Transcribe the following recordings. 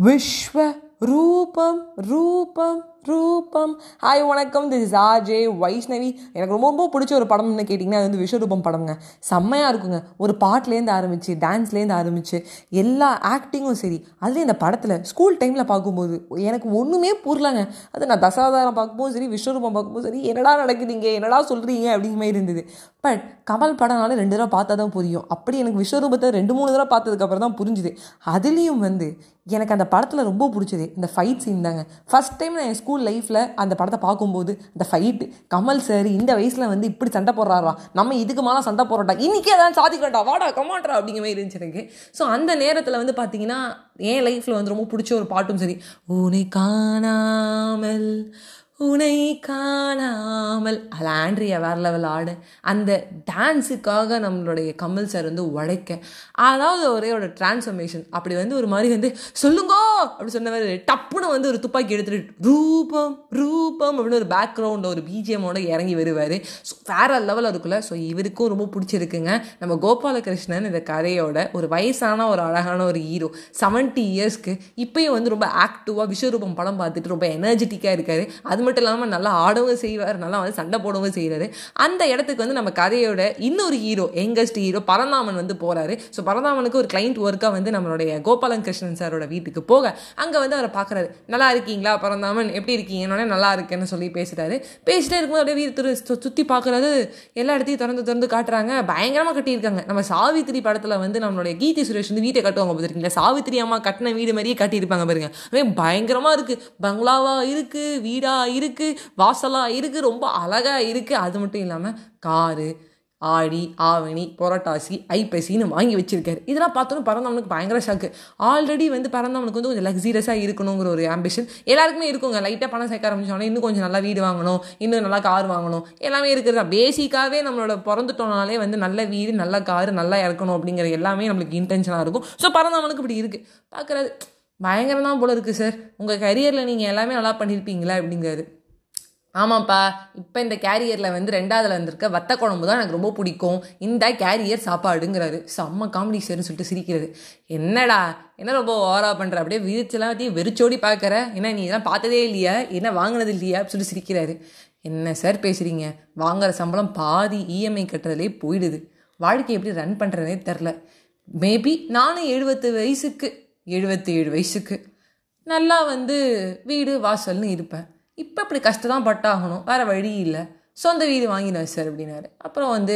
विश्वरूपं रूपं ரூபம். ஹாய் வணக்கம். திஸ் இஸ் ஆஜே வைஷ்ணவி எனக்கு ரொம்ப ரொம்ப பிடிச்ச ஒரு படம்னு கேட்டிங்கன்னா அது வந்து விஸ்வரூபம் படம்ங்க. செம்மையாக இருக்குங்க. ஒரு பாட்டுலேருந்து ஆரம்பிச்சு டான்ஸ்லேருந்து ஆரம்பிச்சு எல்லா ஆக்டிங்கும் சரி. அதுலேயும் இந்த படத்தில் ஸ்கூல் டைமில் பார்க்கும்போது எனக்கு ஒன்றுமே புரியலங்க. அது நான் தசாவதாரம் பார்க்கும்போது சரி விஸ்வரூபம் பார்க்கும்போது சரி என்னடா நடக்குதுங்க என்னடா சொல்கிறீங்க அப்படிங்கிற மாதிரி இருந்தது. பட் கமல் படம்னால ரெண்டு தடவை பார்த்தா தான் புரியும். அப்படி எனக்கு விஸ்வரூபத்தை ரெண்டு மூணு தடவை பார்த்ததுக்கப்புறம் தான் புரிஞ்சுது. அதுலேயும் வந்து எனக்கு அந்த படத்தில் ரொம்ப பிடிச்சது இந்த ஃபைட் சீன் தாங்க. ஃபஸ்ட் டைம் நான் என் ஸ்கூல் லைஃப்பில் அந்த படத்தை பார்க்கும்போது அந்த ஃபைட்டு கமல் சார் இந்த வயசில் வந்து இப்படி சண்டை போடுறாரா? நம்ம இதுக்கு மேலே சண்டை போடுறோட்டா இன்றைக்கி ஏதாவது சாதிக்கட்டா வாடா கமாண்டா அப்படிங்கிற மாதிரி இருந்துச்சு எனக்கு. ஸோ அந்த நேரத்தில் வந்து பார்த்தீங்கன்னா என் லைஃப்பில் வந்து ரொம்ப பிடிச்ச ஒரு பாட்டும் சரி உனை காணாமல் உனை காணாமல். அது ஆண்ட்ரியா வேற லெவல் ஆடு. அந்த டான்ஸுக்காக நம்மளுடைய கமல் சார் வந்து உழைக்க. அதாவது ஒரே ஒரு டிரான்ஸ்ஃபர்மேஷன் அப்படி வந்து ஒரு மாதிரி வந்து சொல்லுங்கோ! அப்படி சொன்னவர் டப்புன்னு வந்து ஒரு துப்பாக்கி எடுத்துட்டு ரூபம் ரூபம்! அப்படின்னு ஒரு பேக்ரவுண்ட் ஒரு பிஜிஎம்மோட இறங்கி வருவார். ஸோ வேற லெவலில் இருக்குல்ல. ஸோ இவருக்கும் ரொம்ப பிடிச்சிருக்குங்க. நம்ம கோபாலகிருஷ்ணன் இந்த கதையோட ஒரு வயசான ஒரு அழகான ஒரு ஹீரோ செவன்ட்டி இயர்ஸ்க்கு இப்பயும் வந்து ரொம்ப ஆக்டிவாக விஸ்வரூபம் படம் பார்த்துட்டு ரொம்ப எனர்ஜெட்டிக்காக இருக்காரு. அது மட்டும் இல்லாமல் நல்லா ஆடவும் செய்வார் நல்லா வந்து சண்டை போடவும் செய்கிறாரு அந்த இடத்துக்கு வந்து நம்ம கதையோட இன்னொரு ஹீரோ யங்கஸ்ட் ஹீரோ பரந்தாமன் வந்து போகிறாரு ஸோ பரந்தாமனுக்கு ஒரு கிளைண்ட் ஒர்க்காக வந்து நம்மளுடைய கோபாலன் கிருஷ்ணன் சாரோட வீட்டுக்கு போக அங்கே வந்து அவரை பார்க்குறாரு நல்லா இருக்கீங்களா பரந்தாமன்? எப்படி இருக்கீங்கன்னு நல்லா இருக்குன்னு சொல்லி பேசுகிறாரு பேசிட்டே இருக்கும்போது அப்படியே வீட்டு சுற்றி பார்க்குறது எல்லா இடத்தையும் திறந்து திறந்து காட்டுறாங்க. பயங்கரமாக கட்டியிருக்காங்க. நம்ம சாவித்திரி படத்தில் வந்து நம்மளுடைய கீர்த்தி சுரேஷ் வந்து வீட்டை கட்டுவாங்க பார்த்துருக்கீங்களா சாவித்திரி அம்மா கட்டின வீடு மாதிரியே கட்டியிருப்பாங்க பாருங்க. அப்படியே பயங்கரமாக இருக்குது பங்களாவாக இருக்குது வீடாக இருக்குது வாசலாக இருக்குது ரொம்ப அழகாக இருக்குது அது மட்டும் இல்லாமல் காரு ஆடி ஆவணி புரட்டாசி ஐப்பசின்னு வாங்கி வச்சிருக்காரு. இதெல்லாம் பார்த்தோன்னு பறந்தவனுக்கு பயங்கர ஷாக்கு ஆல்ரெடி வந்து பறந்தவனுக்கு வந்து கொஞ்சம் லக்ஸீரியஸாக இருக்கணுங்கிற ஒரு ஆம்பிஷன் எல்லாருக்குமே இருக்குங்க. லைட்டாக பணம் சேர்க்க ஆரம்பிச்சோன்னா இன்னும் கொஞ்சம் நல்லா வீடு வாங்கணும் இன்னும் நல்லா கார் வாங்கணும். எல்லாமே இருக்கிறது தான். பேசிக்காகவே நம்மளோட பிறந்துட்டோம்னாலே வந்து நல்ல வீடு நல்ல கார் நல்லா இறக்கணும் அப்படிங்கிற எல்லாமே நம்மளுக்கு இன்டென்ஷனாக இருக்கும். ஸோ பறந்தவனுக்கு இப்படி இருக்குது பார்க்குறது பயங்கரம் தான் போல இருக்குது சார் உங்கள் கரியரில் நீங்கள் எல்லாமே நல்லா பண்ணியிருப்பீங்களா அப்படிங்கிறது ஆமாப்பா இப்போ இந்த கேரியரில் வந்து ரெண்டாவதுல வந்திருக்க வத்த குழம்பு தான் எனக்கு ரொம்ப பிடிக்கும். இந்த கேரியர் சாப்பாடுங்கிறாரு. செம்ம காமெடி சார்னு சொல்லிட்டு சிரிக்கிறது. என்னடா என்ன ரொம்ப ஓவரா பண்ணுற அப்படியே விரிச்செல்லாம் வெறிச்சோடி பார்க்குற ஏன்னா நீ இதெல்லாம் பார்த்ததே இல்லையா? என்ன வாங்கினது இல்லையா? அப்படின்னு சொல்லி சிரிக்கிறாரு. என்ன சார் பேசுகிறீங்க வாங்குற சம்பளம் பாதி இஎம்ஐ கட்டுறதுலே போயிடுது. வாழ்க்கை எப்படி ரன் பண்ணுறதே தெரில மேபி நானும் எழுபத்து வயசுக்கு எழுபத்தி ஏழு வயசுக்கு. நல்லா வந்து வீடு வாசல்னு இருப்பேன். இப்போ அப்படி கஷ்டம் தான் பட்டாகணும். வேறு வழி இல்லை. சொந்த வீடு வாங்கினேன் சார் அப்படின்னாரு. அப்புறம் வந்து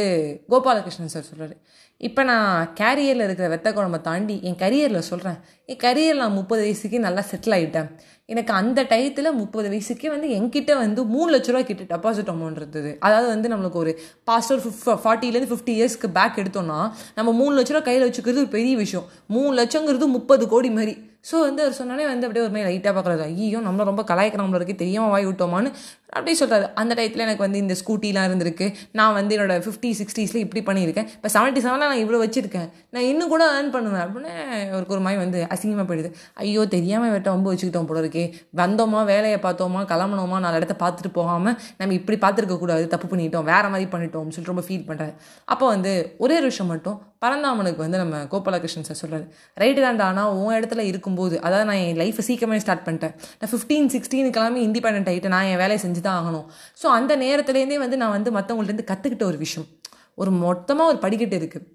கோபாலகிருஷ்ணன் சார் சொல்கிறாரு இப்போ நான் கேரியரில் இருக்கிற வெத்த குழம்பை தாண்டி என் கரியரில் சொல்கிறேன் என் கரியரில் நான் முப்பது வயசுக்கே நல்லா செட்டில் ஆகிட்டேன் எனக்கு அந்த டயத்தில் முப்பது வயசுக்கே வந்து என்கிட்ட வந்து மூணு லட்ச ரூபா கிட்ட டெபாசிட் அமௌண்ட் இருந்தது அதாவது வந்து நம்மளுக்கு ஒரு பாஸ்ட் ஒரு ஃபிஃப் ஃபார்ட்டிலேருந்து ஃபிஃப்டி இயர்ஸ்க்கு பேக் எடுத்தோம்னா நம்ம மூணு லட்ச ரூபா கையில் வச்சுக்கிறது ஒரு பெரிய விஷயம். மூணு லட்சங்கிறது முப்பது கோடி மாதிரி. ஸோ வந்து அவர் சொன்னாலே வந்து அப்படியே ஒரு மாதிரி லைட்டாக பார்க்குறது ஐயோ நம்மள ரொம்ப கலாய்க்கிறவங்கள நம்மளுக்கு தெரியாமல் வாய் விட்டோமான்னு அப்படி சொல்கிறாரு அந்த டயத்தில் எனக்கு வந்து இந்த ஸ்கூட்டிலாம் இருந்திருக்கு. நான் வந்து என்னோடய ஃபிஃப்டி சிக்ஸ்டீஸில் இப்படி பண்ணியிருக்கேன். இப்போ செவன்ட்டி செவனில் நான் இவ்வளோ வச்சுருக்கேன். நான் இன்னும் கூட ஏர்ன் பண்ணுவேன். அப்படின்னு அவருக்கு ஒரு மாதிரி வந்து அசிங்கமாக போயிடுது. ஐயோ தெரியாமல் வெட்ட ரொம்ப வச்சுக்கிட்டோம் போல இருக்கே. வந்தோமா வேலையை பார்த்தோமா கிளம்பணுமா நாலு இடத்த பார்த்துட்டு போகாமல் நம்ம இப்படி பார்த்துருக்க கூடாது. தப்பு பண்ணிட்டோம். வேறு மாதிரி பண்ணிட்டோம்னு சொல்லிட்டு ரொம்ப ஃபீல் பண்ணுறாரு அப்போ வந்து ஒரே ஒரு விஷயம் மட்டும் பரந்தாமனுக்கு வந்து நம்ம கோபாலகிருஷ்ணன் சார் சொல்கிறாரு ரைட்டு தான்டா. ஆனால் உன் இடத்துல இருக்கும்போது அதாவது நான் என் லைஃப்பை சீக்கிரமே ஸ்டார்ட் பண்ணிட்டேன். நான் ஃபிஃப்டீன் சிக்ஸ்டீனுக்கெல்லாமே இண்டிபெண்ட் ஆகிட்டு நான் என் வேலையை செஞ்சு தான் ஆகணும். ஸோ அந்த நேரத்துலேருந்தே வந்து நான் வந்து மற்றவங்கள்ட்டேருந்து கற்றுக்கிட்ட ஒரு விஷயம். ஒரு மொத்தமாக ஒரு படிக்கட்டு இருக்குது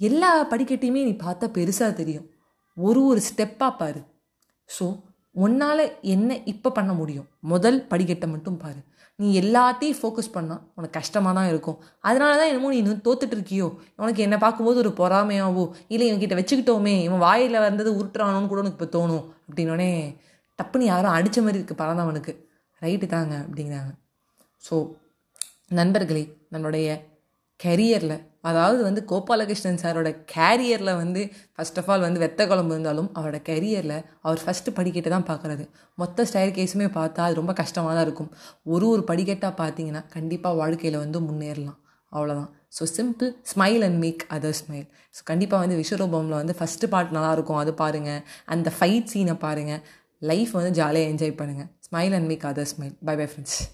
எல்லா படிக்கட்டையுமே நீ பார்த்தா பெருசாக தெரியும். ஒரு ஒரு ஸ்டெப்பாக பாரு. ஸோ உன்னால் என்ன இப்போ பண்ண முடியும்? முதல் படிக்கட்டை மட்டும் பாரு. நீ எல்லாத்தையும் ஃபோக்கஸ் பண்ணால் உனக்கு கஷ்டமாக தான் இருக்கும். அதனால தான் என்னமோ நீ இன்னும் தோத்துட்டு இருக்கியோ? உனக்கு என்னை பார்க்கும்போது ஒரு பொறாமையாவோ? இல்லை இவன்கிட்ட வச்சுக்கிட்டோமே. இவன் வாயில் வந்தது உருட்டுறானோன்னு கூட உனக்கு இப்போ தோணும். அப்படின்னோடனே டப்புன்னு யாரும் அடித்த மாதிரி இருக்குது பறந்தவனுக்கு ரைட்டு தாங்க அப்படிங்கிறாங்க. ஸோ நண்பர்களே நம்மளுடைய கெரியரில் அதாவது வந்து கோபாலகிருஷ்ணன் சாரோட கேரியரில் வந்து ஃபஸ்ட் ஆஃப் ஆல் வந்து வெத்த குழம்பு இருந்தாலும் அவரோட கெரியரில் அவர் ஃபஸ்ட்டு படிக்கட்டு தான் பார்க்குறது. மொத்த ஸ்டைல் கேஸுமே பார்த்தா அது ரொம்ப கஷ்டமாக தான் இருக்கும். ஒரு ஒரு படிக்கட்டாக பார்த்தீங்கன்னா கண்டிப்பாக வாழ்க்கையில் வந்து முன்னேறலாம். அவ்வளோதான் so simple smile and make other smile so கண்டிப்பாக வந்து விஸ்வரூபமில் வந்து ஃபஸ்ட்டு பாட்டு நல்லாயிருக்கும் அது பாருங்கள் அந்த ஃபைட் சீனை பாருங்கள் லைஃப் வந்து ஜாலியாக என்ஜாய் பண்ணுங்கள் Smile and make others smile. Bye bye, friends.